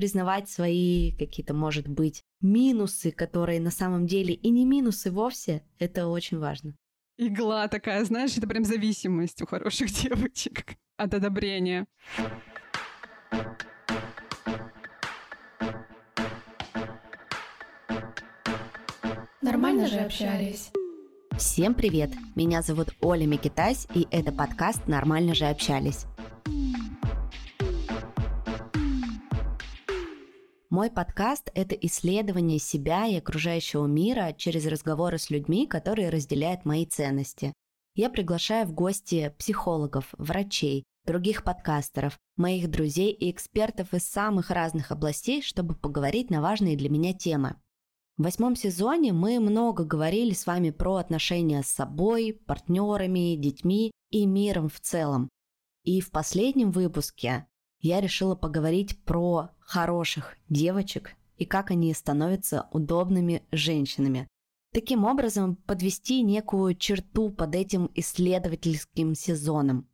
признавать свои какие-то, может быть, минусы, которые на самом деле и не минусы вовсе, это очень важно. Игла такая, знаешь, это прям зависимость у хороших девочек от одобрения. Нормально же общались. Всем привет! Меня зовут Оля Микитась, и это подкаст «Нормально же общались». Мой подкаст – это исследование себя и окружающего мира через разговоры с людьми, которые разделяют мои ценности. Я приглашаю в гости психологов, врачей, других подкастеров, моих друзей и экспертов из самых разных областей, чтобы поговорить на важные для меня темы. В восьмом сезоне мы много говорили с вами про отношения с собой, партнерами, детьми и миром в целом. И в последнем выпуске я решила поговорить про хороших девочек и как они становятся удобными женщинами. Таким образом, подвести некую черту под этим исследовательским сезоном.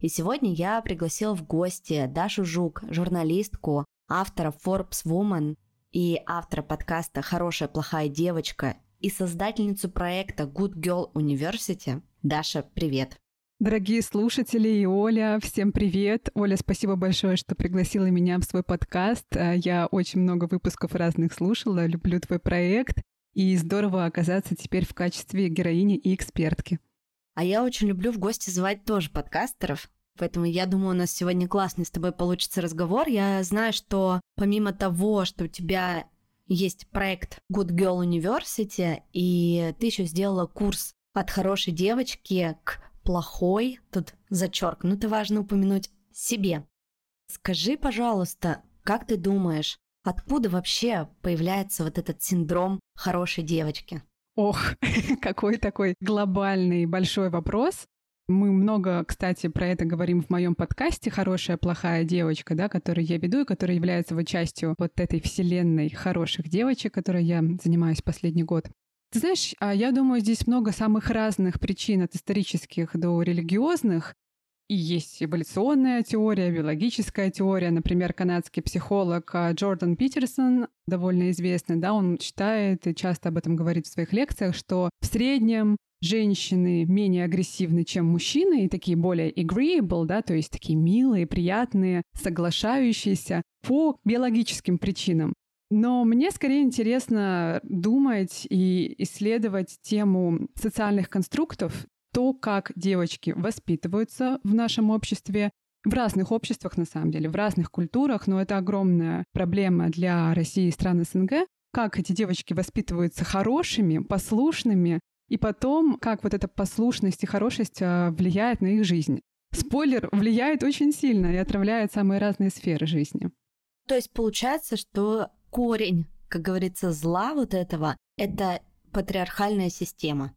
И сегодня я пригласила в гости Дашу Жук, журналистку, автора Forbes Woman и автора подкаста «Хорошая плохая девочка» и создательницу проекта Good Girl University. Даша, привет! Дорогие слушатели и Оля, всем привет. Оля, спасибо большое, что пригласила меня в свой подкаст. А, я очень много выпусков разных слушала, люблю твой проект. И здорово оказаться теперь в качестве героини и экспертки. А я очень люблю в гости звать тоже подкастеров. Поэтому я думаю, у нас сегодня классный с тобой получится разговор. Я знаю, что помимо того, что у тебя есть проект Good Girl University, и ты еще сделала курс от хорошей девочки к плохой, тут зачеркнуто важно упомянуть, себе. Скажи, пожалуйста, как ты думаешь, откуда вообще появляется вот этот синдром хорошей девочки? Ох, какой такой глобальный большой вопрос. Мы много, кстати, про это говорим в моем подкасте «Хорошая, плохая девочка», да, который я веду и который является вот частью вот этой вселенной хороших девочек, которой я занимаюсь последний год. Ты знаешь, а я думаю, здесь много самых разных причин от исторических до религиозных. И есть эволюционная теория, биологическая теория. Например, канадский психолог а, Джордан Питерсон, довольно известный, да, он считает и часто об этом говорит в своих лекциях, что в среднем женщины менее агрессивны, чем мужчины, и такие более agreeable, да, то есть такие милые, приятные, соглашающиеся по биологическим причинам. Но мне скорее интересно думать и исследовать тему социальных конструктов, то, как девочки воспитываются в нашем обществе, в разных обществах, на самом деле, в разных культурах, но это огромная проблема для России и стран СНГ, как эти девочки воспитываются хорошими, послушными, и потом, как вот эта послушность и хорошесть а, влияет на их жизнь. Спойлер, влияет очень сильно и отравляет самые разные сферы жизни. То есть получается, что корень, как говорится, зла вот этого — это патриархальная система.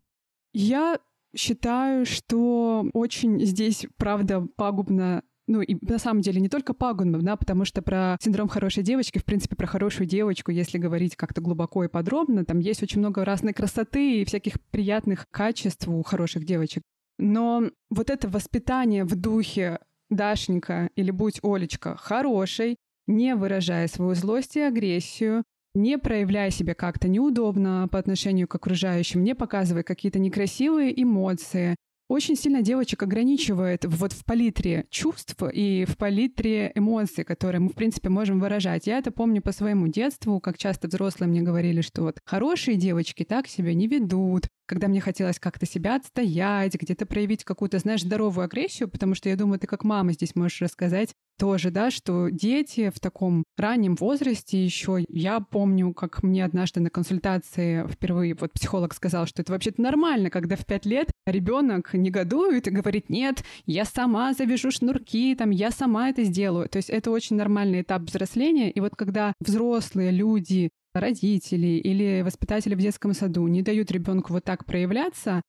Я считаю, что очень здесь, правда, пагубно ну и на самом деле не только пагубно, да, потому что про синдром хорошей девочки, в принципе, про хорошую девочку, если говорить как-то глубоко и подробно, там есть очень много разной красоты и всяких приятных качеств у хороших девочек. Но вот это воспитание в духе Дашенька или будь Олечка хорошей, не выражая свою злость и агрессию, не проявляя себя как-то неудобно по отношению к окружающим, не показывая какие-то некрасивые эмоции, очень сильно девочек ограничивает вот в палитре чувств и в палитре эмоций, которые мы, в принципе, можем выражать. Я это помню по своему детству, как часто взрослые мне говорили, что вот хорошие девочки так себя не ведут, когда мне хотелось как-то себя отстоять, где-то проявить какую-то, знаешь, здоровую агрессию, потому что я думаю, ты как мама здесь можешь рассказать, тоже, да, что дети в таком раннем возрасте еще, я помню, как мне однажды на консультации впервые вот психолог сказал, что это вообще-то нормально, когда в пять лет ребенок негодует и говорит, нет, я сама завяжу шнурки, там, я сама это сделаю. То есть это очень нормальный этап взросления. И вот когда взрослые люди родители или воспитатели в детском саду не дают ребенку вот так проявляться,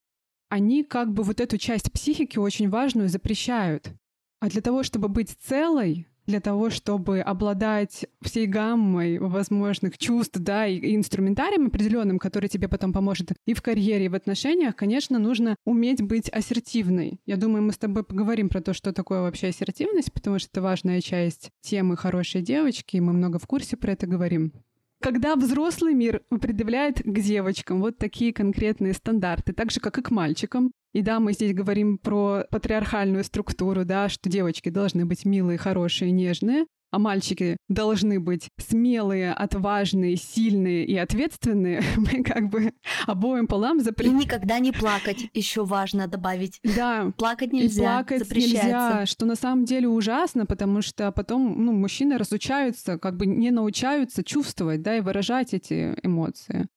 они как бы вот эту часть психики очень важную запрещают. А для того, чтобы быть целой, для того, чтобы обладать всей гаммой возможных чувств, да, и, и инструментарием определенным, который тебе потом поможет и в карьере, и в отношениях, конечно, нужно уметь быть ассертивной. Я думаю, мы с тобой поговорим про то, что такое вообще ассертивность, потому что это важная часть темы «Хорошие девочки», и мы много в курсе про это говорим когда взрослый мир предъявляет к девочкам вот такие конкретные стандарты, так же, как и к мальчикам. И да, мы здесь говорим про патриархальную структуру, да, что девочки должны быть милые, хорошие, нежные, а мальчики должны быть смелые, отважные, сильные и ответственные, мы как бы обоим полам запрещаем. И никогда не плакать, еще важно добавить. Да. Плакать нельзя, и плакать нельзя, что на самом деле ужасно, потому что потом ну, мужчины разучаются, как бы не научаются чувствовать, да, и выражать эти эмоции.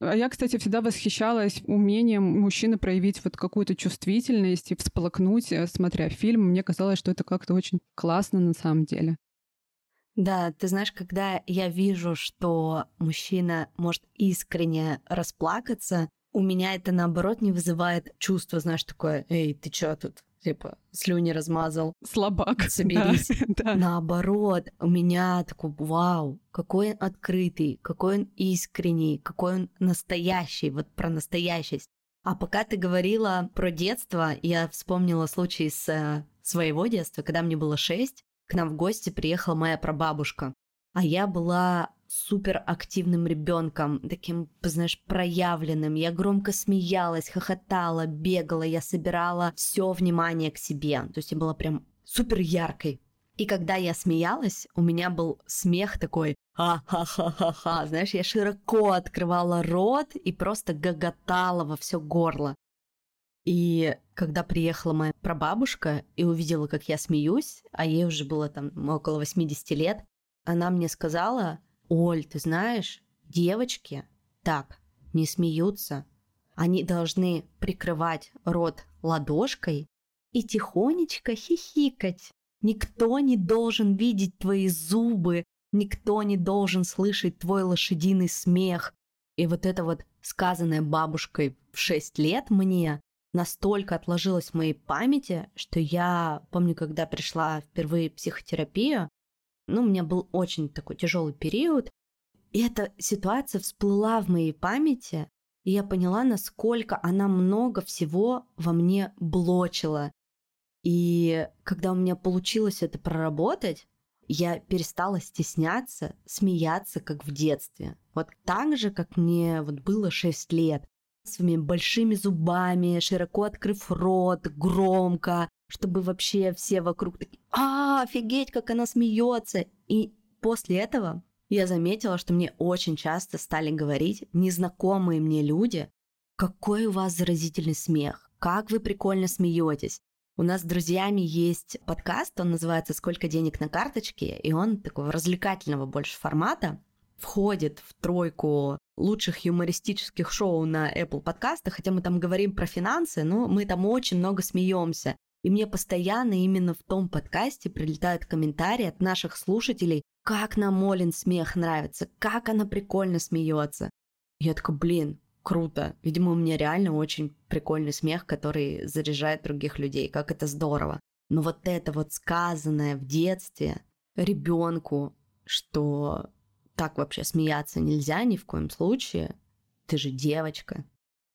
А я, кстати, всегда восхищалась умением мужчины проявить вот какую-то чувствительность и всплакнуть, э, смотря фильм. Мне казалось, что это как-то очень классно на самом деле. Да, ты знаешь, когда я вижу, что мужчина может искренне расплакаться, у меня это наоборот не вызывает чувство, знаешь, такое, эй, ты чё тут? Типа, слюни размазал. Слабак. Соберись. Да. Наоборот, у меня такой, вау, какой он открытый, какой он искренний, какой он настоящий, вот про настоящесть. А пока ты говорила про детство, я вспомнила случай с э, своего детства, когда мне было шесть, к нам в гости приехала моя прабабушка. А я была супер активным ребенком, таким, знаешь, проявленным. Я громко смеялась, хохотала, бегала, я собирала все внимание к себе. То есть я была прям супер яркой. И когда я смеялась, у меня был смех такой ха-ха-ха-ха-ха. Знаешь, я широко открывала рот и просто гоготала во все горло. И когда приехала моя прабабушка и увидела, как я смеюсь, а ей уже было там около 80 лет, она мне сказала, Оль, ты знаешь, девочки так не смеются. Они должны прикрывать рот ладошкой и тихонечко хихикать. Никто не должен видеть твои зубы, никто не должен слышать твой лошадиный смех. И вот это вот сказанное бабушкой в 6 лет мне настолько отложилось в моей памяти, что я помню, когда пришла впервые в психотерапию, ну, у меня был очень такой тяжелый период, и эта ситуация всплыла в моей памяти, и я поняла, насколько она много всего во мне блочила. И когда у меня получилось это проработать, я перестала стесняться, смеяться, как в детстве. Вот так же, как мне вот было 6 лет своими большими зубами, широко открыв рот, громко, чтобы вообще все вокруг такие, а, офигеть, как она смеется. И после этого я заметила, что мне очень часто стали говорить незнакомые мне люди, какой у вас заразительный смех, как вы прикольно смеетесь. У нас с друзьями есть подкаст, он называется «Сколько денег на карточке», и он такого развлекательного больше формата, входит в тройку лучших юмористических шоу на Apple подкастах, хотя мы там говорим про финансы, но мы там очень много смеемся. И мне постоянно именно в том подкасте прилетают комментарии от наших слушателей, как нам Молин смех нравится, как она прикольно смеется. Я такая, блин, круто. Видимо, у меня реально очень прикольный смех, который заряжает других людей. Как это здорово. Но вот это вот сказанное в детстве ребенку, что так вообще смеяться нельзя ни в коем случае. Ты же девочка.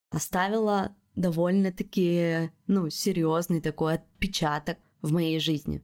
Оставила довольно-таки, ну, серьезный такой отпечаток в моей жизни.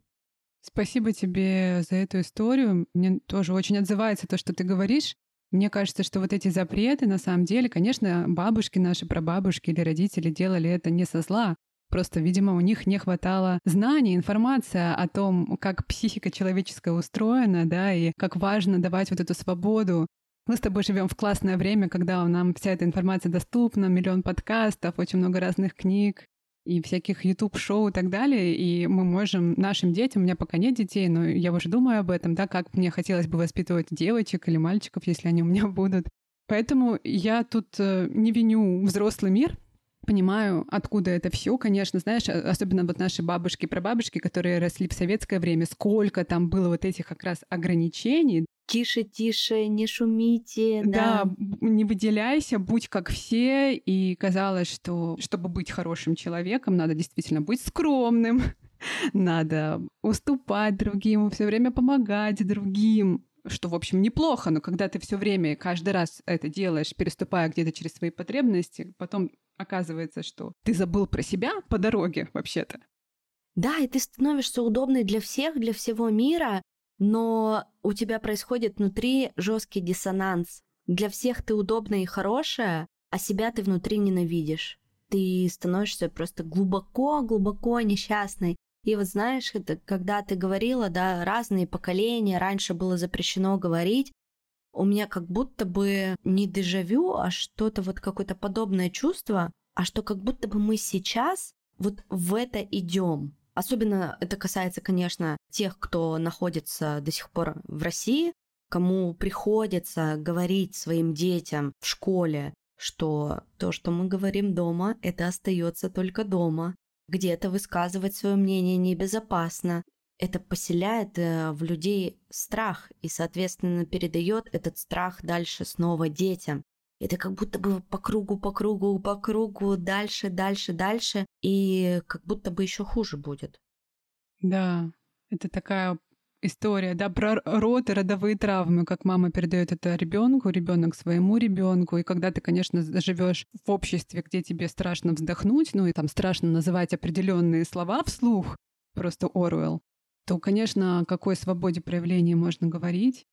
Спасибо тебе за эту историю. Мне тоже очень отзывается то, что ты говоришь. Мне кажется, что вот эти запреты, на самом деле, конечно, бабушки наши, прабабушки или родители делали это не со зла, Просто, видимо, у них не хватало знаний, информации о том, как психика человеческая устроена, да, и как важно давать вот эту свободу. Мы с тобой живем в классное время, когда нам вся эта информация доступна, миллион подкастов, очень много разных книг и всяких YouTube-шоу и так далее, и мы можем нашим детям, у меня пока нет детей, но я уже думаю об этом, да, как мне хотелось бы воспитывать девочек или мальчиков, если они у меня будут. Поэтому я тут э, не виню взрослый мир, понимаю, откуда это все, конечно, знаешь, особенно вот наши бабушки, прабабушки, которые росли в советское время, сколько там было вот этих как раз ограничений. Тише, тише, не шумите. Да, да не выделяйся, будь как все. И казалось, что чтобы быть хорошим человеком, надо действительно быть скромным, надо уступать другим, все время помогать другим, что, в общем, неплохо, но когда ты все время, каждый раз это делаешь, переступая где-то через свои потребности, потом оказывается, что ты забыл про себя по дороге вообще-то. Да, и ты становишься удобной для всех, для всего мира, но у тебя происходит внутри жесткий диссонанс. Для всех ты удобная и хорошая, а себя ты внутри ненавидишь. Ты становишься просто глубоко-глубоко несчастной. И вот знаешь, это когда ты говорила, да, разные поколения, раньше было запрещено говорить, у меня как будто бы не дежавю, а что-то вот какое-то подобное чувство, а что как будто бы мы сейчас вот в это идем. Особенно это касается, конечно, тех, кто находится до сих пор в России, кому приходится говорить своим детям в школе, что то, что мы говорим дома, это остается только дома, где-то высказывать свое мнение небезопасно. Это поселяет э, в людей страх и, соответственно, передает этот страх дальше снова детям. Это как будто бы по кругу, по кругу, по кругу, дальше, дальше, дальше, и как будто бы еще хуже будет. Да, это такая история, да, про род и родовые травмы, как мама передает это ребенку, ребенок своему ребенку. И когда ты, конечно, живешь в обществе, где тебе страшно вздохнуть, ну и там страшно называть определенные слова вслух, просто Оруэлл, то, конечно, о какой свободе проявления можно говорить.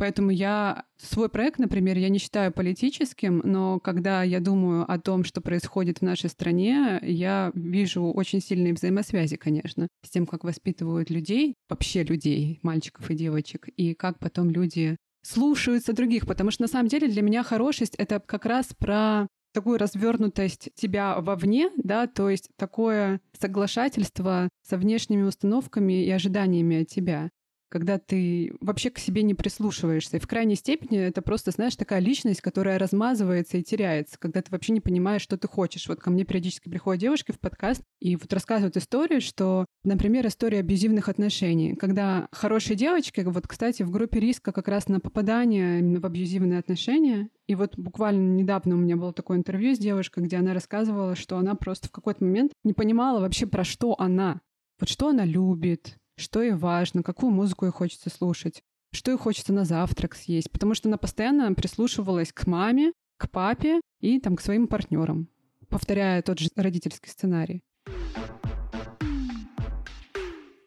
Поэтому я свой проект, например, я не считаю политическим, но когда я думаю о том, что происходит в нашей стране, я вижу очень сильные взаимосвязи, конечно, с тем, как воспитывают людей, вообще людей, мальчиков и девочек, и как потом люди слушаются других, потому что на самом деле для меня хорошесть — это как раз про такую развернутость тебя вовне, да, то есть такое соглашательство со внешними установками и ожиданиями от тебя когда ты вообще к себе не прислушиваешься. И в крайней степени это просто, знаешь, такая личность, которая размазывается и теряется, когда ты вообще не понимаешь, что ты хочешь. Вот ко мне периодически приходят девушки в подкаст и вот рассказывают историю, что, например, история абьюзивных отношений, когда хорошие девочки, вот, кстати, в группе риска как раз на попадание в абьюзивные отношения, и вот буквально недавно у меня было такое интервью с девушкой, где она рассказывала, что она просто в какой-то момент не понимала вообще, про что она. Вот что она любит, что ей важно, какую музыку ей хочется слушать, что ей хочется на завтрак съесть, потому что она постоянно прислушивалась к маме, к папе и там к своим партнерам, повторяя тот же родительский сценарий.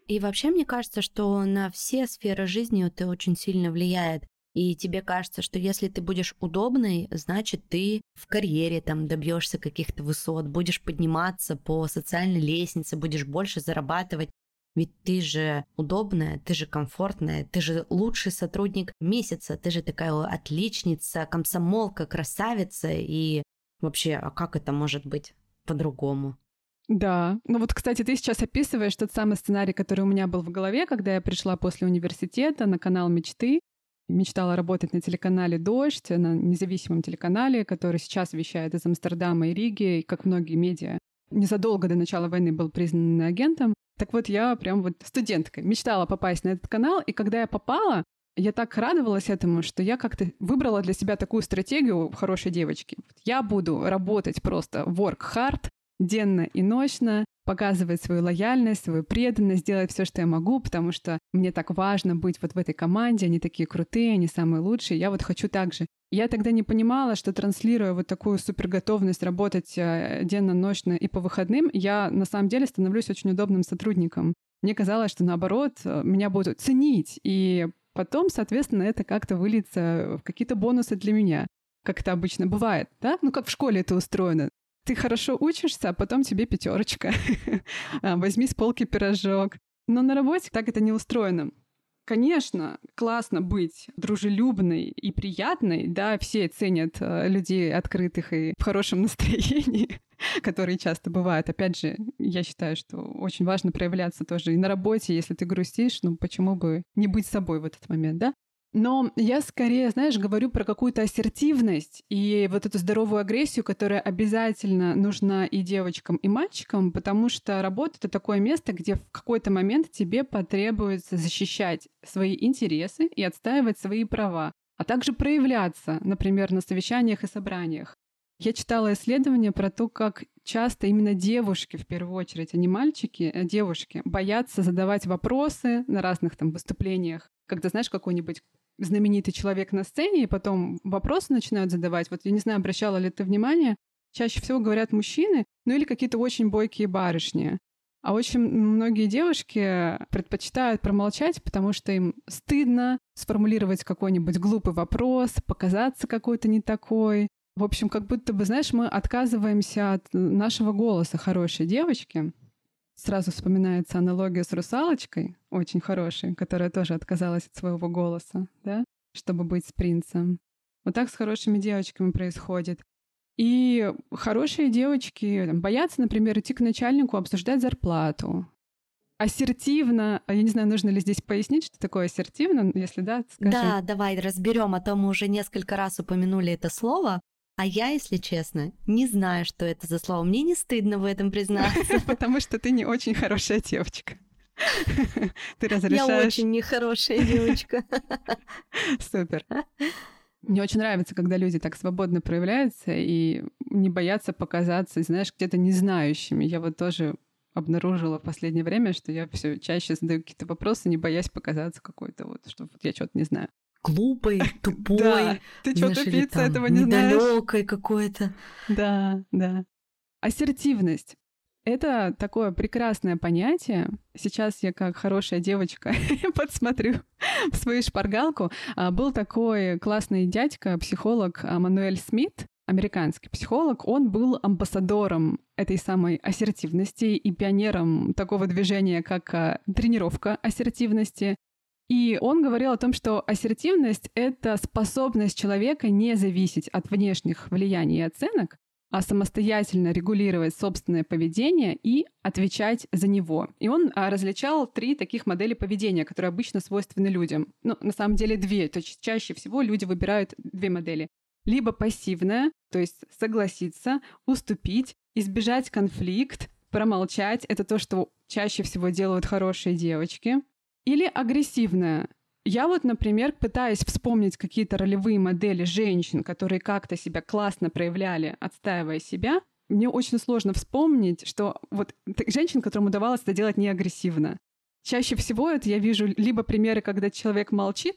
И вообще мне кажется, что на все сферы жизни это очень сильно влияет. И тебе кажется, что если ты будешь удобной, значит ты в карьере там добьешься каких-то высот, будешь подниматься по социальной лестнице, будешь больше зарабатывать. Ведь ты же удобная, ты же комфортная, ты же лучший сотрудник месяца, ты же такая отличница, комсомолка, красавица. И вообще, а как это может быть по-другому? Да. Ну вот, кстати, ты сейчас описываешь тот самый сценарий, который у меня был в голове, когда я пришла после университета на канал «Мечты». Мечтала работать на телеканале «Дождь», на независимом телеканале, который сейчас вещает из Амстердама и Риги, как многие медиа, незадолго до начала войны был признан агентом. Так вот, я прям вот студентка, мечтала попасть на этот канал, и когда я попала, я так радовалась этому, что я как-то выбрала для себя такую стратегию хорошей девочки. Я буду работать просто work hard, денно и ночно, показывать свою лояльность, свою преданность, делать все, что я могу, потому что мне так важно быть вот в этой команде, они такие крутые, они самые лучшие, я вот хочу так же. Я тогда не понимала, что транслируя вот такую суперготовность работать э, денно, ночно и по выходным, я на самом деле становлюсь очень удобным сотрудником. Мне казалось, что наоборот, э, меня будут ценить, и потом, соответственно, это как-то выльется в какие-то бонусы для меня как это обычно бывает, да? Ну, как в школе это устроено ты хорошо учишься, а потом тебе пятерочка. А, возьми с полки пирожок. Но на работе так это не устроено. Конечно, классно быть дружелюбной и приятной, да, все ценят э, людей открытых и в хорошем настроении, которые часто бывают. Опять же, я считаю, что очень важно проявляться тоже и на работе, если ты грустишь, ну почему бы не быть собой в этот момент, да? Но я скорее, знаешь, говорю про какую-то ассертивность и вот эту здоровую агрессию, которая обязательно нужна и девочкам, и мальчикам, потому что работа — это такое место, где в какой-то момент тебе потребуется защищать свои интересы и отстаивать свои права, а также проявляться, например, на совещаниях и собраниях. Я читала исследования про то, как часто именно девушки, в первую очередь, а не мальчики, а девушки, боятся задавать вопросы на разных там выступлениях. Когда знаешь какой-нибудь знаменитый человек на сцене, и потом вопросы начинают задавать. Вот я не знаю, обращала ли ты внимание, чаще всего говорят мужчины, ну или какие-то очень бойкие барышни. А очень многие девушки предпочитают промолчать, потому что им стыдно сформулировать какой-нибудь глупый вопрос, показаться какой-то не такой. В общем, как будто бы, знаешь, мы отказываемся от нашего голоса хорошей девочки. Сразу вспоминается аналогия с русалочкой, очень хорошей, которая тоже отказалась от своего голоса, да, чтобы быть с принцем. Вот так с хорошими девочками происходит. И хорошие девочки там, боятся, например, идти к начальнику обсуждать зарплату. Ассертивно, а я не знаю, нужно ли здесь пояснить, что такое ассертивно, если да, скажи. Да, давай разберем, а то мы уже несколько раз упомянули это слово. А я, если честно, не знаю, что это за слово. Мне не стыдно в этом признаться. Потому что ты не очень хорошая девочка. Ты разрешаешь... Я очень нехорошая девочка. Супер. Мне очень нравится, когда люди так свободно проявляются и не боятся показаться, знаешь, где-то незнающими. Я вот тоже обнаружила в последнее время, что я все чаще задаю какие-то вопросы, не боясь показаться какой-то вот, что вот я что-то не знаю глупый, тупой. Да, ты что, тупица, этого не знаешь. Недалекой какой-то. Да, да. Ассертивность. Это такое прекрасное понятие. Сейчас я как хорошая девочка подсмотрю в свою шпаргалку. А, был такой классный дядька, психолог Мануэль Смит, американский психолог. Он был амбассадором этой самой ассертивности и пионером такого движения, как а, тренировка ассертивности. И он говорил о том, что ассертивность — это способность человека не зависеть от внешних влияний и оценок, а самостоятельно регулировать собственное поведение и отвечать за него. И он а, различал три таких модели поведения, которые обычно свойственны людям. Ну, на самом деле две. То есть чаще всего люди выбирают две модели. Либо пассивная, то есть согласиться, уступить, избежать конфликт, промолчать. Это то, что чаще всего делают хорошие девочки. Или агрессивная. Я вот, например, пытаясь вспомнить какие-то ролевые модели женщин, которые как-то себя классно проявляли, отстаивая себя, мне очень сложно вспомнить, что вот женщин, которым удавалось это делать не агрессивно. Чаще всего это я вижу либо примеры, когда человек молчит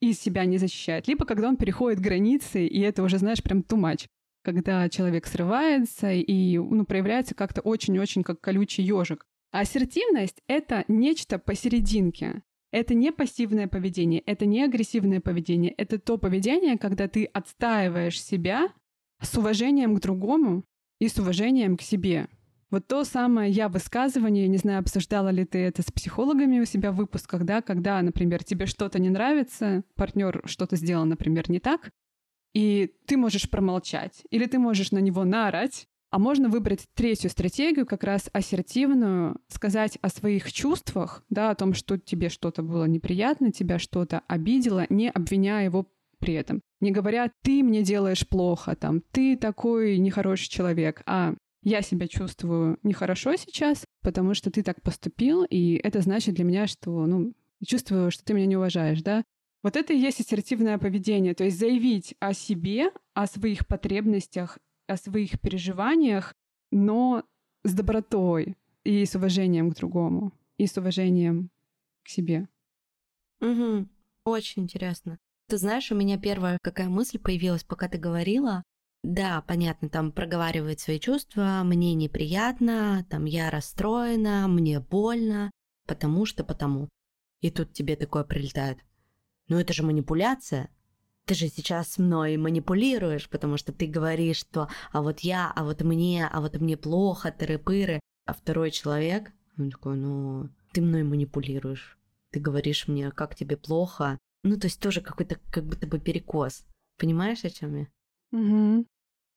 и себя не защищает, либо когда он переходит границы, и это уже, знаешь, прям much. Когда человек срывается и ну, проявляется как-то очень-очень как колючий ежик. Ассертивность — это нечто посерединке. Это не пассивное поведение, это не агрессивное поведение, это то поведение, когда ты отстаиваешь себя с уважением к другому и с уважением к себе. Вот то самое я высказывание, не знаю, обсуждала ли ты это с психологами у себя в выпусках, да, когда, например, тебе что-то не нравится, партнер что-то сделал, например, не так, и ты можешь промолчать, или ты можешь на него наорать, а можно выбрать третью стратегию, как раз ассертивную, сказать о своих чувствах, да, о том, что тебе что-то было неприятно, тебя что-то обидело, не обвиняя его при этом. Не говоря, ты мне делаешь плохо, там, ты такой нехороший человек, а я себя чувствую нехорошо сейчас, потому что ты так поступил, и это значит для меня, что, ну, чувствую, что ты меня не уважаешь, да. Вот это и есть ассертивное поведение, то есть заявить о себе, о своих потребностях о своих переживаниях, но с добротой и с уважением к другому, и с уважением к себе. Угу. Очень интересно. Ты знаешь, у меня первая какая мысль появилась, пока ты говорила. Да, понятно, там проговаривать свои чувства, мне неприятно, там я расстроена, мне больно, потому что потому. И тут тебе такое прилетает. Ну это же манипуляция ты же сейчас мной манипулируешь, потому что ты говоришь, что а вот я, а вот мне, а вот мне плохо, тыры-пыры. А второй человек, он такой, ну, ты мной манипулируешь. Ты говоришь мне, как тебе плохо. Ну, то есть тоже какой-то как будто бы перекос. Понимаешь, о чем я? Угу.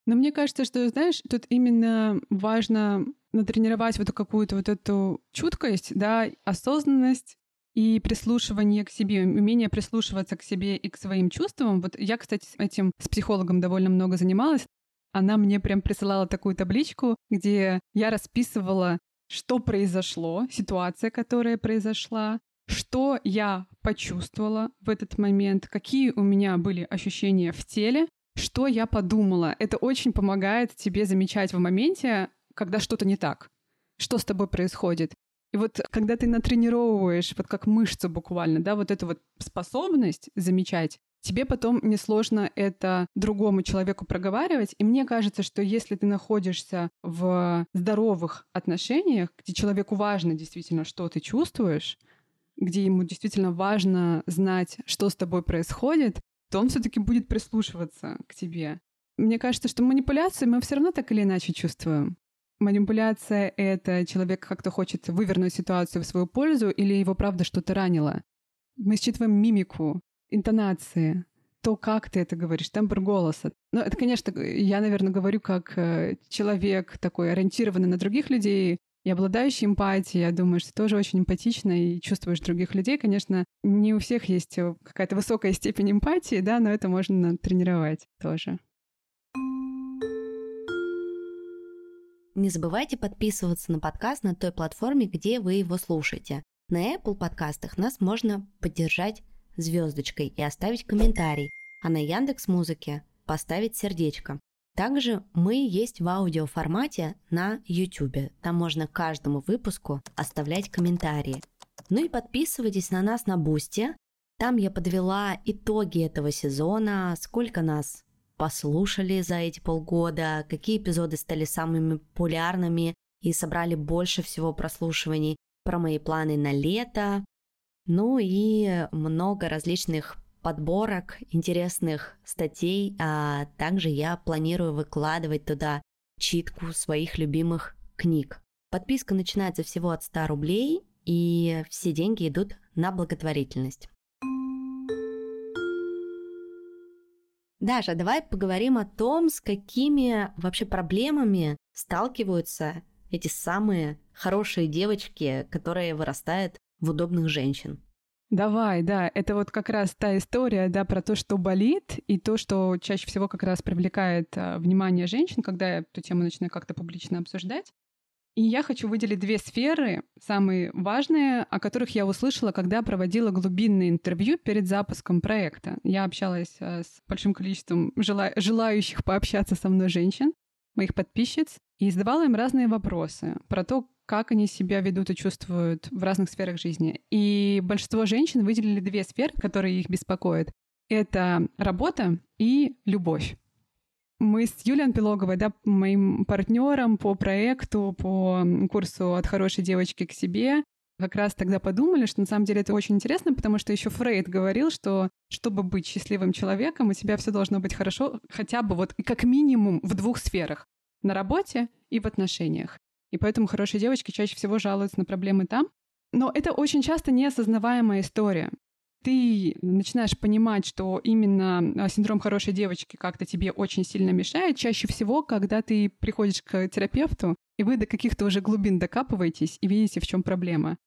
Но мне кажется, что, знаешь, тут именно важно натренировать вот какую-то вот эту чуткость, да, осознанность, и прислушивание к себе, умение прислушиваться к себе и к своим чувствам. Вот я, кстати, этим с психологом довольно много занималась. Она мне прям присылала такую табличку, где я расписывала, что произошло, ситуация, которая произошла, что я почувствовала в этот момент, какие у меня были ощущения в теле, что я подумала. Это очень помогает тебе замечать в моменте, когда что-то не так, что с тобой происходит. И вот когда ты натренировываешь, вот как мышцу буквально, да, вот эту вот способность замечать, тебе потом несложно это другому человеку проговаривать. И мне кажется, что если ты находишься в здоровых отношениях, где человеку важно действительно, что ты чувствуешь, где ему действительно важно знать, что с тобой происходит, то он все-таки будет прислушиваться к тебе. Мне кажется, что манипуляции мы все равно так или иначе чувствуем. Манипуляция — это человек как-то хочет вывернуть ситуацию в свою пользу или его правда что-то ранило. Мы считываем мимику, интонации, то, как ты это говоришь, тембр голоса. Ну, это, конечно, я, наверное, говорю как э, человек такой ориентированный на других людей и обладающий эмпатией. Я думаю, что тоже очень эмпатично и чувствуешь других людей. Конечно, не у всех есть э, какая-то высокая степень эмпатии, да, но это можно тренировать тоже. Не забывайте подписываться на подкаст на той платформе, где вы его слушаете. На Apple подкастах нас можно поддержать звездочкой и оставить комментарий, а на Яндекс Музыке поставить сердечко. Также мы есть в аудиоформате на YouTube. Там можно каждому выпуску оставлять комментарии. Ну и подписывайтесь на нас на Бусте. Там я подвела итоги этого сезона, сколько нас послушали за эти полгода, какие эпизоды стали самыми популярными и собрали больше всего прослушиваний, про мои планы на лето, ну и много различных подборок интересных статей, а также я планирую выкладывать туда читку своих любимых книг. Подписка начинается всего от 100 рублей, и все деньги идут на благотворительность. Даша, давай поговорим о том, с какими вообще проблемами сталкиваются эти самые хорошие девочки, которые вырастают в удобных женщин. Давай, да, это вот как раз та история, да, про то, что болит, и то, что чаще всего как раз привлекает а, внимание женщин, когда я эту тему начинаю как-то публично обсуждать. И я хочу выделить две сферы, самые важные, о которых я услышала, когда проводила глубинное интервью перед запуском проекта. Я общалась э, с большим количеством жела- желающих пообщаться со мной женщин, моих подписчиц, и задавала им разные вопросы про то, как они себя ведут и чувствуют в разных сферах жизни. И большинство женщин выделили две сферы, которые их беспокоят. Это работа и любовь мы с Юлией Анпилоговой, да, моим партнером по проекту, по курсу «От хорошей девочки к себе», как раз тогда подумали, что на самом деле это очень интересно, потому что еще Фрейд говорил, что чтобы быть счастливым человеком, у тебя все должно быть хорошо хотя бы вот как минимум в двух сферах — на работе и в отношениях. И поэтому хорошие девочки чаще всего жалуются на проблемы там. Но это очень часто неосознаваемая история ты начинаешь понимать, что именно а, синдром хорошей девочки как-то тебе очень сильно мешает, чаще всего, когда ты приходишь к терапевту, и вы до каких-то уже глубин докапываетесь и видите, в чем проблема.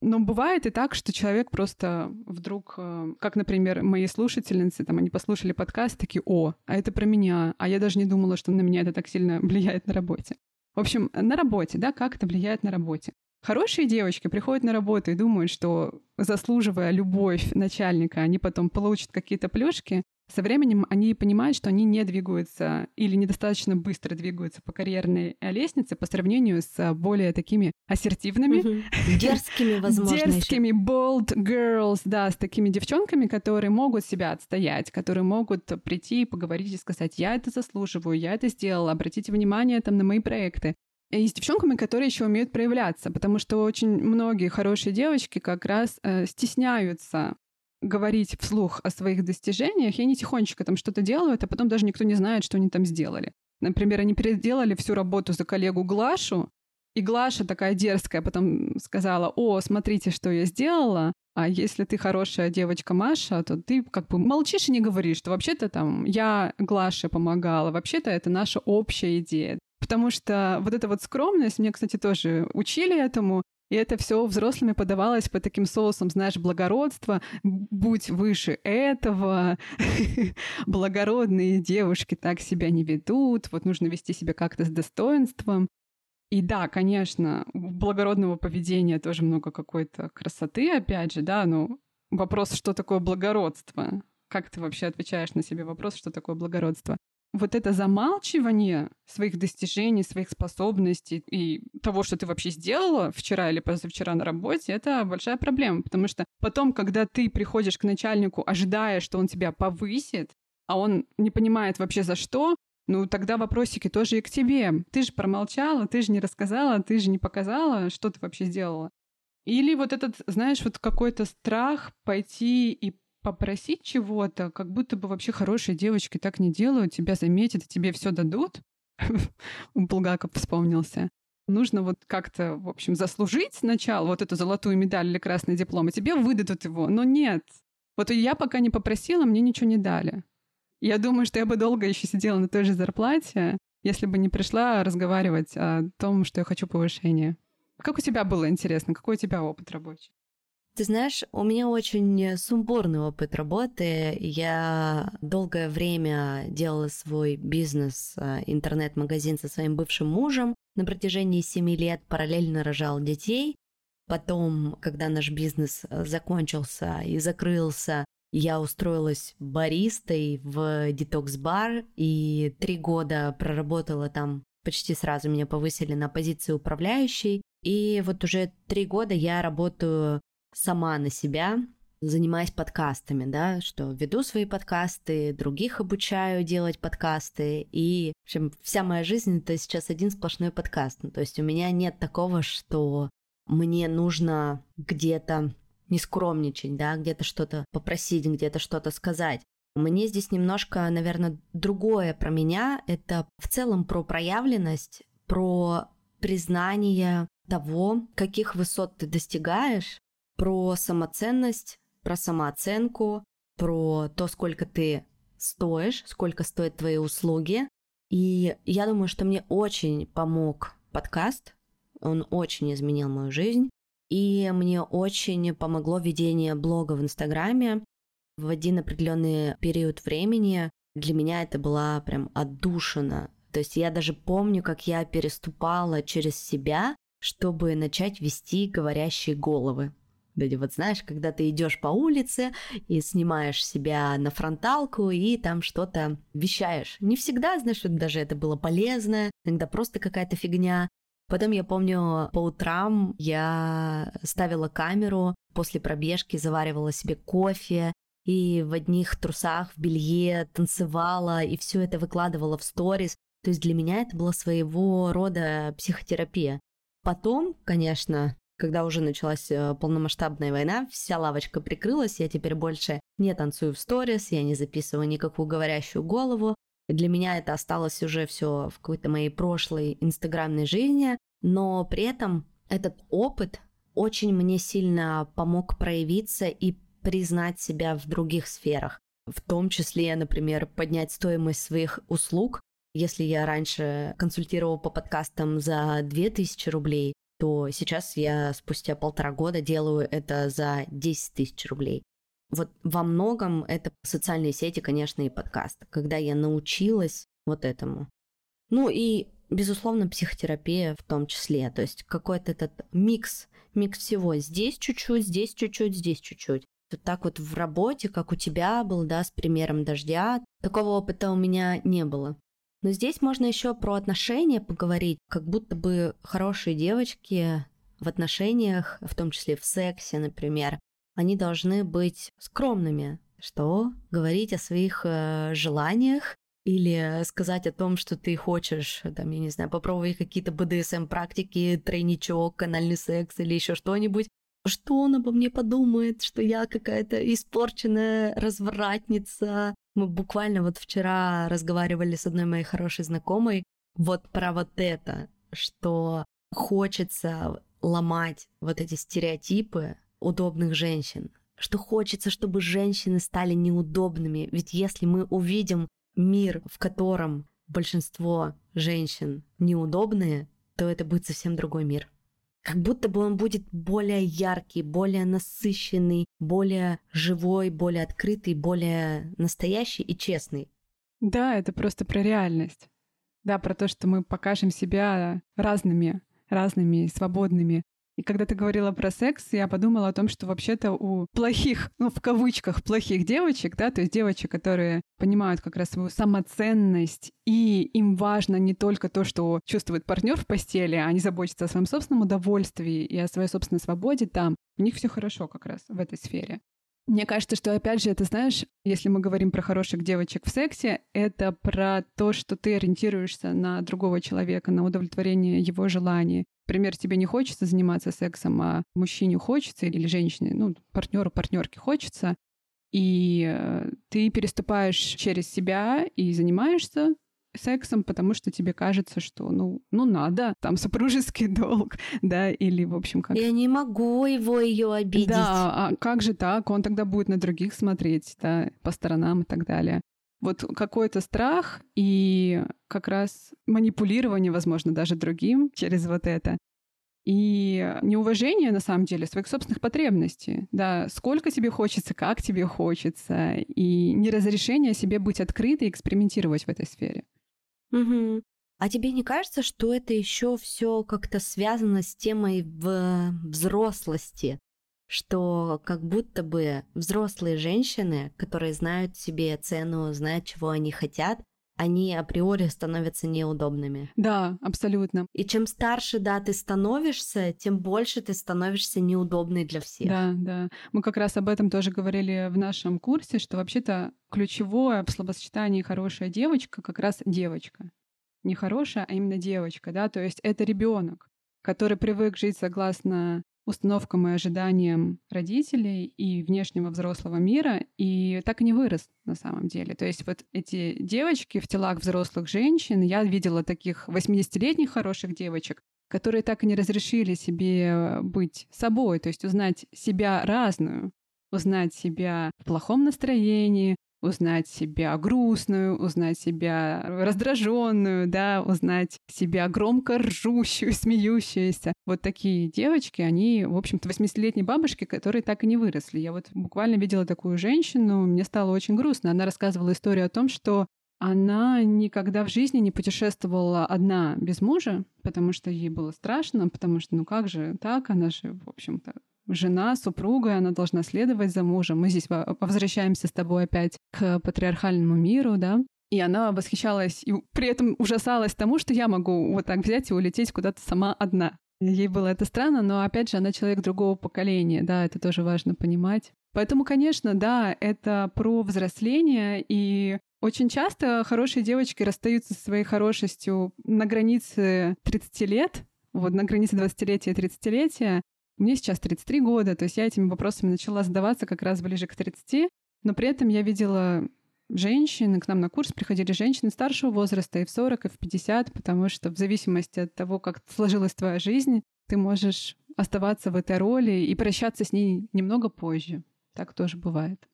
Но бывает и так, что человек просто вдруг, э, как, например, мои слушательницы, там, они послушали подкаст, такие, о, а это про меня, а я даже не думала, что на меня это так сильно влияет на работе. В общем, на работе, да, как это влияет на работе. Хорошие девочки приходят на работу и думают, что заслуживая любовь начальника, они потом получат какие-то плюшки. Со временем они понимают, что они не двигаются или недостаточно быстро двигаются по карьерной э, лестнице по сравнению с более такими ассертивными, дерзкими, возможно, дерзкими bold girls, да, с такими девчонками, которые могут себя отстоять, которые могут прийти и поговорить и сказать, я это заслуживаю, я это сделала, обратите внимание там на мои проекты и с девчонками, которые еще умеют проявляться, потому что очень многие хорошие девочки как раз э, стесняются говорить вслух о своих достижениях, и они тихонечко там что-то делают, а потом даже никто не знает, что они там сделали. Например, они переделали всю работу за коллегу Глашу, и Глаша такая дерзкая потом сказала, о, смотрите, что я сделала, а если ты хорошая девочка Маша, то ты как бы молчишь и не говоришь, что вообще-то там я Глаше помогала, вообще-то это наша общая идея. Потому что вот эта вот скромность, мне, кстати, тоже учили этому, и это все взрослыми подавалось по таким соусам, знаешь, благородства, будь выше этого, благородные девушки так себя не ведут, вот нужно вести себя как-то с достоинством. И да, конечно, благородного поведения тоже много какой-то красоты, опять же, да, но вопрос, что такое благородство? Как ты вообще отвечаешь на себе вопрос, что такое благородство? Вот это замалчивание своих достижений, своих способностей и того, что ты вообще сделала вчера или позавчера на работе, это большая проблема, потому что потом, когда ты приходишь к начальнику, ожидая, что он тебя повысит, а он не понимает вообще за что, ну тогда вопросики тоже и к тебе. Ты же промолчала, ты же не рассказала, ты же не показала, что ты вообще сделала. Или вот этот, знаешь, вот какой-то страх пойти и попросить чего-то, как будто бы вообще хорошие девочки так не делают, тебя заметят тебе все дадут. Булгаков вспомнился. Нужно вот как-то, в общем, заслужить сначала вот эту золотую медаль или красный диплом, и тебе выдадут его. Но нет. Вот я пока не попросила, мне ничего не дали. Я думаю, что я бы долго еще сидела на той же зарплате, если бы не пришла разговаривать о том, что я хочу повышения. Как у тебя было интересно? Какой у тебя опыт рабочий? Ты знаешь, у меня очень сумбурный опыт работы. Я долгое время делала свой бизнес, а, интернет-магазин со своим бывшим мужем. На протяжении семи лет параллельно рожал детей. Потом, когда наш бизнес а, закончился и закрылся, я устроилась баристой в детокс-бар и три года проработала там. Почти сразу меня повысили на позицию управляющей. И вот уже три года я работаю сама на себя, занимаясь подкастами, да, что веду свои подкасты, других обучаю делать подкасты, и, в общем, вся моя жизнь — это сейчас один сплошной подкаст. Ну, то есть у меня нет такого, что мне нужно где-то не скромничать, да, где-то что-то попросить, где-то что-то сказать. Мне здесь немножко, наверное, другое про меня. Это в целом про проявленность, про признание того, каких высот ты достигаешь, про самоценность, про самооценку, про то, сколько ты стоишь, сколько стоят твои услуги. И я думаю, что мне очень помог подкаст. Он очень изменил мою жизнь. И мне очень помогло ведение блога в Инстаграме. В один определенный период времени для меня это была прям отдушина. То есть я даже помню, как я переступала через себя, чтобы начать вести говорящие головы. Или вот знаешь, когда ты идешь по улице и снимаешь себя на фронталку и там что-то вещаешь. Не всегда, знаешь, даже это было полезно, иногда просто какая-то фигня. Потом я помню, по утрам я ставила камеру, после пробежки заваривала себе кофе, и в одних трусах, в белье танцевала, и все это выкладывала в сторис. То есть для меня это была своего рода психотерапия. Потом, конечно, когда уже началась э, полномасштабная война, вся лавочка прикрылась, я теперь больше не танцую в сторис, я не записываю никакую говорящую голову. Для меня это осталось уже все в какой-то моей прошлой инстаграмной жизни, но при этом этот опыт очень мне сильно помог проявиться и признать себя в других сферах. В том числе, например, поднять стоимость своих услуг. Если я раньше консультировала по подкастам за 2000 рублей, то сейчас я спустя полтора года делаю это за 10 тысяч рублей. Вот во многом это социальные сети, конечно, и подкаст, когда я научилась вот этому. Ну и, безусловно, психотерапия в том числе, то есть какой-то этот микс, микс всего. Здесь чуть-чуть, здесь чуть-чуть, здесь чуть-чуть. Вот так вот в работе, как у тебя был, да, с примером дождя, такого опыта у меня не было. Но здесь можно еще про отношения поговорить, как будто бы хорошие девочки в отношениях, в том числе в сексе, например, они должны быть скромными, что? Говорить о своих э, желаниях или сказать о том, что ты хочешь, там, я не знаю, попробовать какие-то БДСМ-практики, тройничок, канальный секс или еще что-нибудь. Что он обо мне подумает, что я какая-то испорченная развратница, мы буквально вот вчера разговаривали с одной моей хорошей знакомой вот про вот это, что хочется ломать вот эти стереотипы удобных женщин, что хочется, чтобы женщины стали неудобными. Ведь если мы увидим мир, в котором большинство женщин неудобные, то это будет совсем другой мир как будто бы он будет более яркий, более насыщенный, более живой, более открытый, более настоящий и честный. Да, это просто про реальность. Да, про то, что мы покажем себя разными, разными, свободными. И когда ты говорила про секс, я подумала о том, что вообще-то у плохих, ну, в кавычках, плохих девочек, да, то есть девочек, которые понимают как раз свою самоценность, и им важно не только то, что чувствует партнер в постели, а они заботятся о своем собственном удовольствии и о своей собственной свободе там, у них все хорошо как раз в этой сфере. Мне кажется, что опять же, это знаешь, если мы говорим про хороших девочек в сексе, это про то, что ты ориентируешься на другого человека, на удовлетворение его желаний. Например, тебе не хочется заниматься сексом, а мужчине хочется или женщине, ну, партнеру, партнерке хочется, и э, ты переступаешь через себя и занимаешься сексом, потому что тебе кажется, что, ну, ну надо, там супружеский долг, да, или, в общем, как... Я не могу его ее обидеть. Да, а как же так? Он тогда будет на других смотреть, да, по сторонам и так далее. Вот какой-то страх и как раз манипулирование, возможно, даже другим через вот это. И неуважение, на самом деле, своих собственных потребностей. Да, сколько тебе хочется, как тебе хочется, и неразрешение себе быть открытой и экспериментировать в этой сфере. Угу. А тебе не кажется, что это еще все как-то связано с темой в взрослости? Что как будто бы взрослые женщины, которые знают себе цену, знают, чего они хотят, они априори становятся неудобными. Да, абсолютно. И чем старше, да, ты становишься, тем больше ты становишься неудобной для всех. Да, да. Мы как раз об этом тоже говорили в нашем курсе, что вообще-то ключевое в словосочетании «хорошая девочка» как раз девочка. Не хорошая, а именно девочка, да, то есть это ребенок, который привык жить согласно установкам и ожиданиям родителей и внешнего взрослого мира, и так и не вырос на самом деле. То есть вот эти девочки в телах взрослых женщин, я видела таких 80-летних хороших девочек, которые так и не разрешили себе быть собой, то есть узнать себя разную, узнать себя в плохом настроении, узнать себя грустную, узнать себя раздраженную, да, узнать себя громко ржущую, смеющуюся. Вот такие девочки, они, в общем-то, 80-летние бабушки, которые так и не выросли. Я вот буквально видела такую женщину, мне стало очень грустно. Она рассказывала историю о том, что она никогда в жизни не путешествовала одна без мужа, потому что ей было страшно, потому что, ну как же так, она же, в общем-то, жена, супруга, она должна следовать за мужем. Мы здесь возвращаемся с тобой опять к патриархальному миру, да, и она восхищалась и при этом ужасалась тому, что я могу вот так взять и улететь куда-то сама одна. Ей было это странно, но опять же, она человек другого поколения, да, это тоже важно понимать. Поэтому, конечно, да, это про взросление, и очень часто хорошие девочки расстаются со своей хорошестью на границе 30 лет, вот на границе 20-летия и 30-летия, мне сейчас 33 года, то есть я этими вопросами начала задаваться как раз ближе к 30, но при этом я видела женщин, к нам на курс приходили женщины старшего возраста и в 40, и в 50, потому что в зависимости от того, как сложилась твоя жизнь, ты можешь оставаться в этой роли и прощаться с ней немного позже. Так тоже бывает.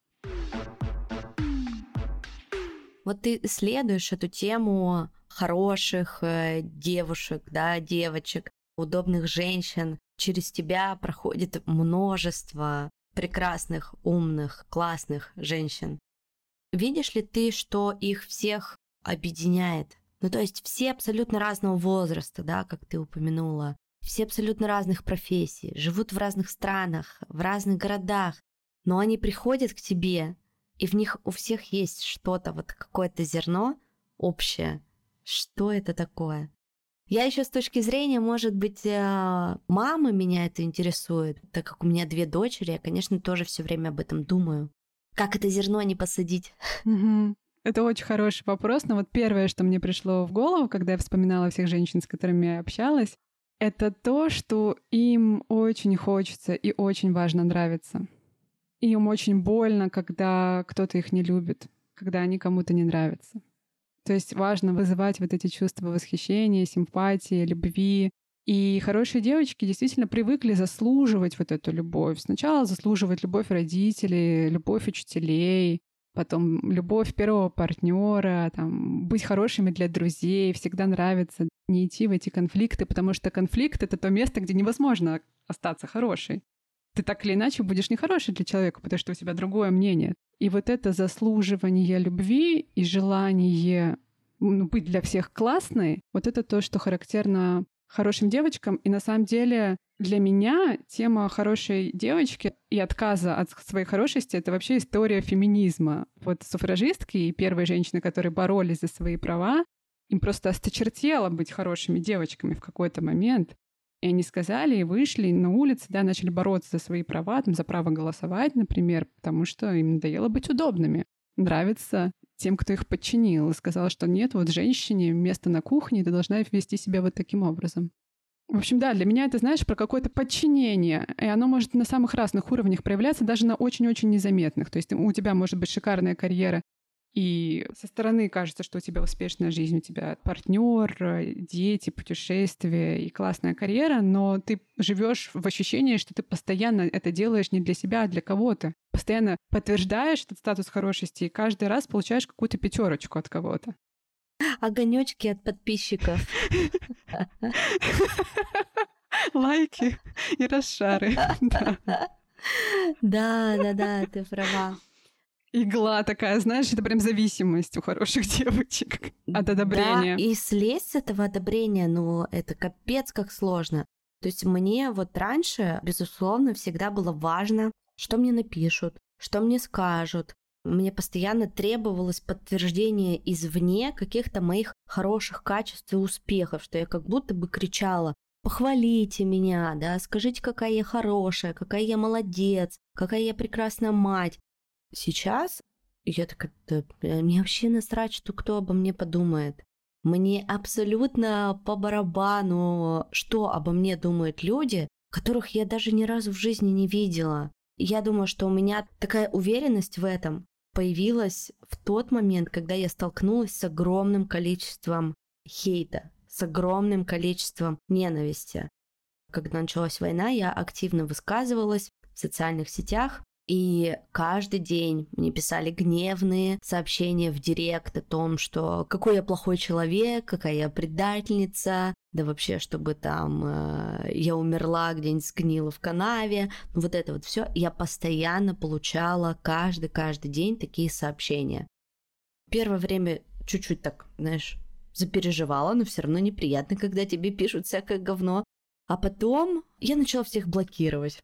Вот ты исследуешь эту тему хороших э, девушек, да, девочек, удобных женщин, через тебя проходит множество прекрасных, умных, классных женщин. Видишь ли ты, что их всех объединяет? Ну, то есть все абсолютно разного возраста, да, как ты упомянула, все абсолютно разных профессий, живут в разных странах, в разных городах, но они приходят к тебе, и в них у всех есть что-то, вот какое-то зерно общее. Что это такое? Я еще с точки зрения, может быть, э, мамы меня это интересует, так как у меня две дочери, я, конечно, тоже все время об этом думаю. Как это зерно не посадить? Это очень хороший вопрос, но вот первое, что мне пришло в голову, когда я вспоминала всех женщин, с которыми я общалась, это то, что им очень хочется и очень важно нравиться. Им очень больно, когда кто-то их не любит, когда они кому-то не нравятся. То есть важно вызывать вот эти чувства восхищения, симпатии, любви. И хорошие девочки действительно привыкли заслуживать вот эту любовь. Сначала заслуживать любовь родителей, любовь учителей, потом любовь первого партнера, там, быть хорошими для друзей, всегда нравится не идти в эти конфликты, потому что конфликт — это то место, где невозможно остаться хорошей. Ты так или иначе будешь нехорошей для человека, потому что у тебя другое мнение. И вот это заслуживание любви и желание ну, быть для всех классной, вот это то, что характерно хорошим девочкам. И на самом деле для меня тема хорошей девочки и отказа от своей хорошести — это вообще история феминизма. Вот суфражистки и первые женщины, которые боролись за свои права, им просто осточертело быть хорошими девочками в какой-то момент. И они сказали и вышли на улицы, да, начали бороться за свои права, там, за право голосовать, например, потому что им надоело быть удобными. Нравится тем, кто их подчинил, и сказала, что нет, вот женщине место на кухне, ты должна вести себя вот таким образом. В общем, да, для меня это, знаешь, про какое-то подчинение. И оно может на самых разных уровнях проявляться, даже на очень-очень незаметных. То есть у тебя может быть шикарная карьера и со стороны кажется, что у тебя успешная жизнь, у тебя партнер, дети, путешествия и классная карьера, но ты живешь в ощущении, что ты постоянно это делаешь не для себя, а для кого-то. Постоянно подтверждаешь этот статус хорошести и каждый раз получаешь какую-то пятерочку от кого-то. Огонечки от подписчиков. Лайки и расшары. Да, да, да, ты права игла такая, знаешь, это прям зависимость у хороших девочек от одобрения. Да, и слезть с этого одобрения, ну, это капец как сложно. То есть мне вот раньше, безусловно, всегда было важно, что мне напишут, что мне скажут. Мне постоянно требовалось подтверждение извне каких-то моих хороших качеств и успехов, что я как будто бы кричала похвалите меня, да, скажите, какая я хорошая, какая я молодец, какая я прекрасная мать. Сейчас я такая, да, мне вообще насрать, что кто обо мне подумает. Мне абсолютно по барабану, что обо мне думают люди, которых я даже ни разу в жизни не видела. Я думаю, что у меня такая уверенность в этом появилась в тот момент, когда я столкнулась с огромным количеством хейта, с огромным количеством ненависти. Когда началась война, я активно высказывалась в социальных сетях, и каждый день мне писали гневные сообщения в директ о том, что какой я плохой человек, какая я предательница, да вообще, чтобы там э, я умерла где-нибудь сгнила в канаве, ну, вот это вот все. Я постоянно получала каждый-каждый день такие сообщения. Первое время чуть-чуть так, знаешь, запереживала, но все равно неприятно, когда тебе пишут всякое говно. А потом я начала всех блокировать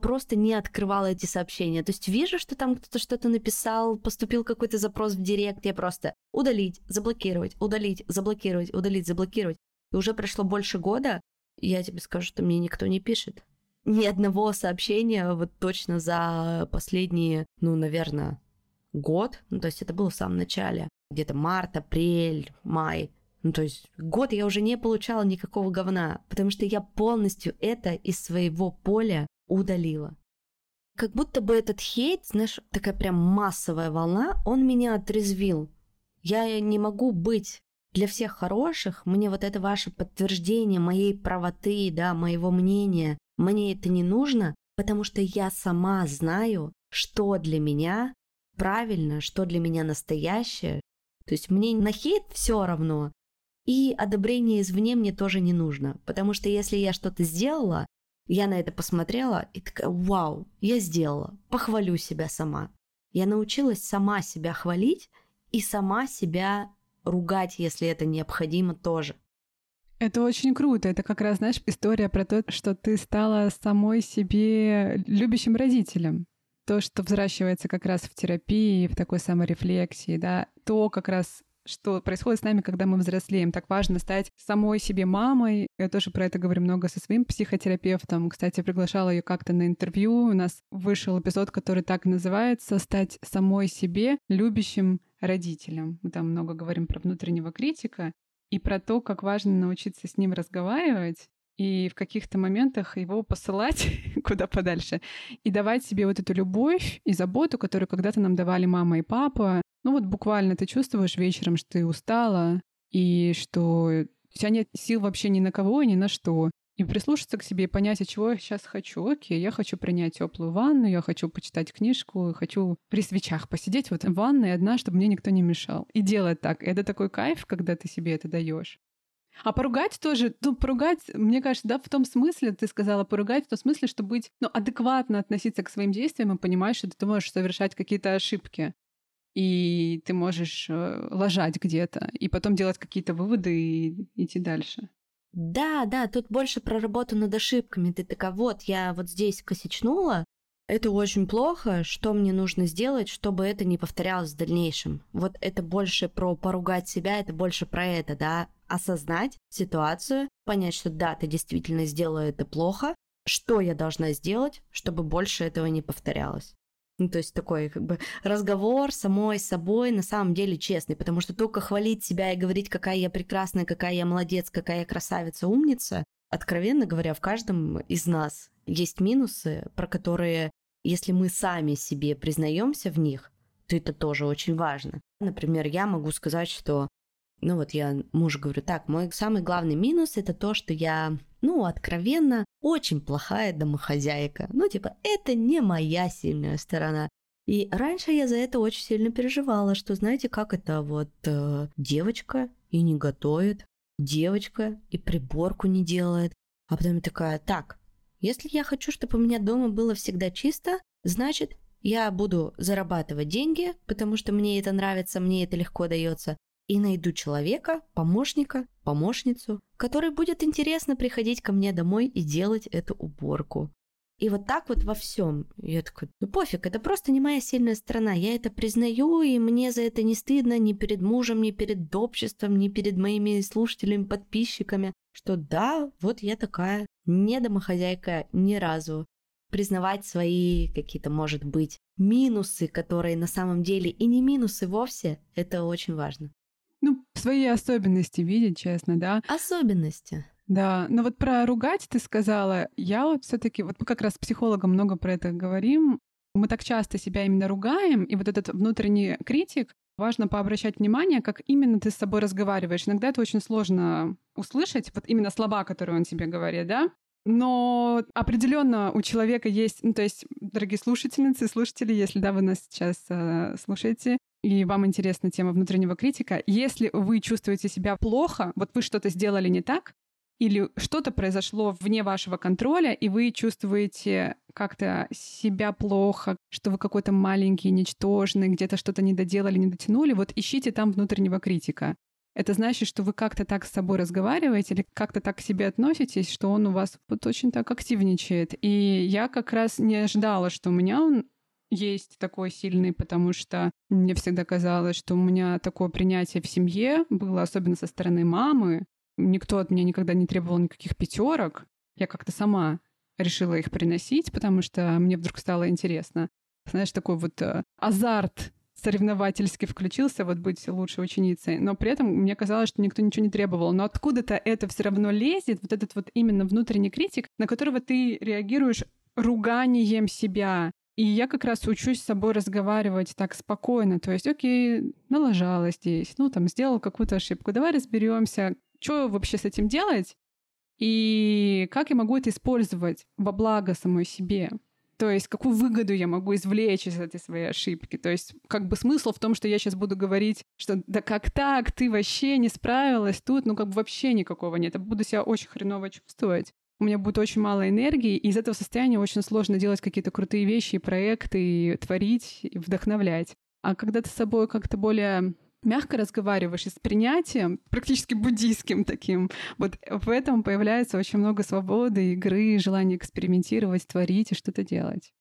просто не открывала эти сообщения. То есть вижу, что там кто-то что-то написал, поступил какой-то запрос в директ, я просто удалить, заблокировать, удалить, заблокировать, удалить, заблокировать. И уже прошло больше года, я тебе скажу, что мне никто не пишет. Ни одного сообщения вот точно за последние, ну, наверное, год. Ну, то есть это было в самом начале. Где-то март, апрель, май. Ну, то есть год я уже не получала никакого говна, потому что я полностью это из своего поля удалила. Как будто бы этот хейт, знаешь, такая прям массовая волна, он меня отрезвил. Я не могу быть для всех хороших, мне вот это ваше подтверждение моей правоты, да, моего мнения, мне это не нужно, потому что я сама знаю, что для меня правильно, что для меня настоящее. То есть мне на хейт все равно, и одобрение извне мне тоже не нужно, потому что если я что-то сделала, я на это посмотрела и такая, вау, я сделала, похвалю себя сама. Я научилась сама себя хвалить и сама себя ругать, если это необходимо тоже. Это очень круто. Это как раз, знаешь, история про то, что ты стала самой себе любящим родителем. То, что взращивается как раз в терапии, в такой саморефлексии, да, то как раз что происходит с нами, когда мы взрослеем. Так важно стать самой себе мамой. Я тоже про это говорю много со своим психотерапевтом. Кстати, приглашала ее как-то на интервью. У нас вышел эпизод, который так называется «Стать самой себе любящим родителем». Мы там много говорим про внутреннего критика и про то, как важно научиться с ним разговаривать и в каких-то моментах его посылать куда подальше и давать себе вот эту любовь и заботу, которую когда-то нам давали мама и папа, ну вот буквально ты чувствуешь вечером, что ты устала, и что у тебя нет сил вообще ни на кого и ни на что. И прислушаться к себе и понять, чего я сейчас хочу. Окей, я хочу принять теплую ванну, я хочу почитать книжку, хочу при свечах посидеть вот в ванной одна, чтобы мне никто не мешал. И делать так. Это такой кайф, когда ты себе это даешь. А поругать тоже, ну, поругать, мне кажется, да, в том смысле, ты сказала поругать, в том смысле, что быть, ну, адекватно относиться к своим действиям и понимать, что ты можешь совершать какие-то ошибки и ты можешь э, ложать где-то, и потом делать какие-то выводы и идти дальше. Да, да, тут больше про работу над ошибками. Ты такая, вот, я вот здесь косячнула, это очень плохо, что мне нужно сделать, чтобы это не повторялось в дальнейшем. Вот это больше про поругать себя, это больше про это, да, осознать ситуацию, понять, что да, ты действительно сделала это плохо, что я должна сделать, чтобы больше этого не повторялось. Ну, то есть такой как бы разговор самой собой на самом деле честный, потому что только хвалить себя и говорить, какая я прекрасная, какая я молодец, какая я красавица, умница, откровенно говоря, в каждом из нас есть минусы, про которые, если мы сами себе признаемся в них, то это тоже очень важно. Например, я могу сказать, что ну вот я мужу говорю, так, мой самый главный минус это то, что я, ну, откровенно, очень плохая домохозяйка. Ну, типа, это не моя сильная сторона. И раньше я за это очень сильно переживала, что, знаете, как это вот э, девочка и не готовит, девочка и приборку не делает. А потом я такая, так, если я хочу, чтобы у меня дома было всегда чисто, значит, я буду зарабатывать деньги, потому что мне это нравится, мне это легко дается, и найду человека, помощника, помощницу, который будет интересно приходить ко мне домой и делать эту уборку. И вот так вот во всем. Я такой, ну пофиг, это просто не моя сильная сторона. Я это признаю, и мне за это не стыдно ни перед мужем, ни перед обществом, ни перед моими слушателями, подписчиками, что да, вот я такая не домохозяйка ни разу. Признавать свои какие-то, может быть, минусы, которые на самом деле и не минусы вовсе, это очень важно. Ну, свои особенности видеть, честно, да. Особенности. Да, но вот про ругать ты сказала. Я вот все таки вот мы как раз с психологом много про это говорим. Мы так часто себя именно ругаем, и вот этот внутренний критик, важно пообращать внимание, как именно ты с собой разговариваешь. Иногда это очень сложно услышать, вот именно слова, которые он тебе говорит, да? Но определенно у человека есть, ну, то есть, дорогие слушательницы, слушатели, если да, вы нас сейчас э, слушаете, и вам интересна тема внутреннего критика, если вы чувствуете себя плохо, вот вы что-то сделали не так, или что-то произошло вне вашего контроля, и вы чувствуете как-то себя плохо, что вы какой-то маленький, ничтожный, где-то что-то не доделали, не дотянули, вот ищите там внутреннего критика. Это значит, что вы как-то так с собой разговариваете или как-то так к себе относитесь, что он у вас вот очень так активничает. И я как раз не ожидала, что у меня он есть такой сильный, потому что мне всегда казалось, что у меня такое принятие в семье было, особенно со стороны мамы. Никто от меня никогда не требовал никаких пятерок. Я как-то сама решила их приносить, потому что мне вдруг стало интересно. Знаешь, такой вот э, азарт соревновательски включился, вот быть лучшей ученицей, но при этом мне казалось, что никто ничего не требовал. Но откуда-то это все равно лезет, вот этот вот именно внутренний критик, на которого ты реагируешь руганием себя, и я как раз учусь с собой разговаривать так спокойно. То есть, окей, налажала здесь, ну, там, сделал какую-то ошибку. Давай разберемся, что вообще с этим делать и как я могу это использовать во благо самой себе. То есть какую выгоду я могу извлечь из этой своей ошибки. То есть как бы смысл в том, что я сейчас буду говорить, что да как так, ты вообще не справилась тут, ну как бы вообще никакого нет. Я буду себя очень хреново чувствовать у меня будет очень мало энергии, и из этого состояния очень сложно делать какие-то крутые вещи, проекты, и творить, и вдохновлять. А когда ты с собой как-то более мягко разговариваешь и с принятием, практически буддийским таким, вот в этом появляется очень много свободы, игры, желания экспериментировать, творить и что-то делать.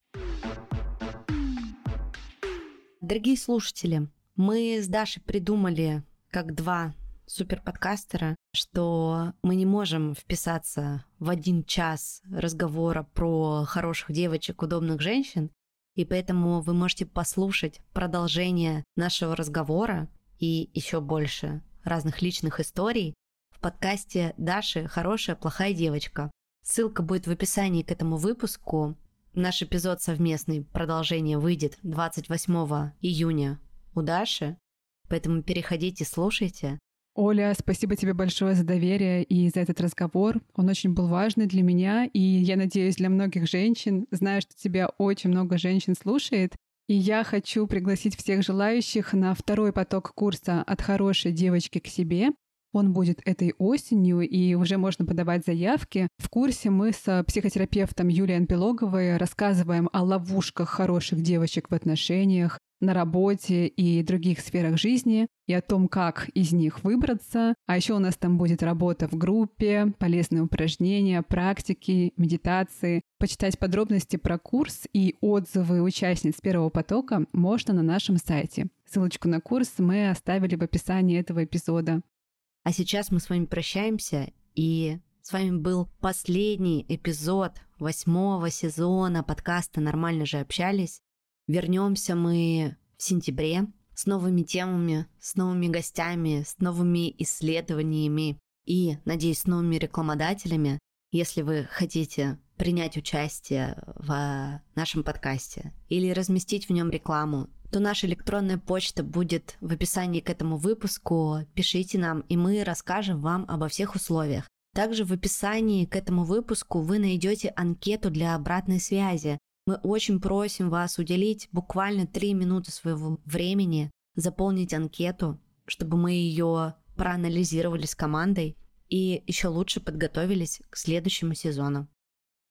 Дорогие слушатели, мы с Дашей придумали как два суперподкастера, что мы не можем вписаться в один час разговора про хороших девочек, удобных женщин, и поэтому вы можете послушать продолжение нашего разговора и еще больше разных личных историй в подкасте Даши «Хорошая, плохая девочка». Ссылка будет в описании к этому выпуску. Наш эпизод совместный, продолжение выйдет 28 июня у Даши, поэтому переходите, слушайте. Оля, спасибо тебе большое за доверие и за этот разговор. Он очень был важный для меня, и я надеюсь, для многих женщин. Знаю, что тебя очень много женщин слушает. И я хочу пригласить всех желающих на второй поток курса «От хорошей девочки к себе». Он будет этой осенью, и уже можно подавать заявки. В курсе мы с психотерапевтом Юлией Анпилоговой рассказываем о ловушках хороших девочек в отношениях, на работе и других сферах жизни, и о том, как из них выбраться. А еще у нас там будет работа в группе, полезные упражнения, практики, медитации. Почитать подробности про курс и отзывы участниц первого потока можно на нашем сайте. Ссылочку на курс мы оставили в описании этого эпизода. А сейчас мы с вами прощаемся, и с вами был последний эпизод восьмого сезона подкаста «Нормально же общались». Вернемся мы в сентябре с новыми темами, с новыми гостями, с новыми исследованиями и, надеюсь, с новыми рекламодателями. Если вы хотите принять участие в нашем подкасте или разместить в нем рекламу, то наша электронная почта будет в описании к этому выпуску. Пишите нам, и мы расскажем вам обо всех условиях. Также в описании к этому выпуску вы найдете анкету для обратной связи. Мы очень просим вас уделить буквально 3 минуты своего времени, заполнить анкету, чтобы мы ее проанализировали с командой и еще лучше подготовились к следующему сезону.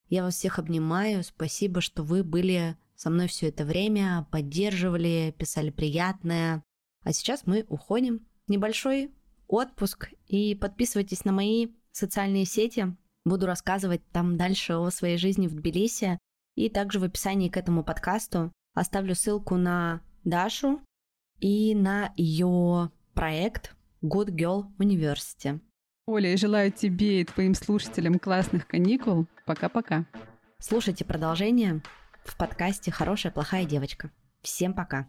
Я вас всех обнимаю, спасибо, что вы были со мной все это время, поддерживали, писали приятное. А сейчас мы уходим небольшой отпуск и подписывайтесь на мои социальные сети. Буду рассказывать там дальше о своей жизни в Тбилиси, и также в описании к этому подкасту оставлю ссылку на Дашу и на ее проект Good Girl University. Оля, я желаю тебе и твоим слушателям классных каникул. Пока-пока. Слушайте продолжение в подкасте «Хорошая, плохая девочка». Всем пока.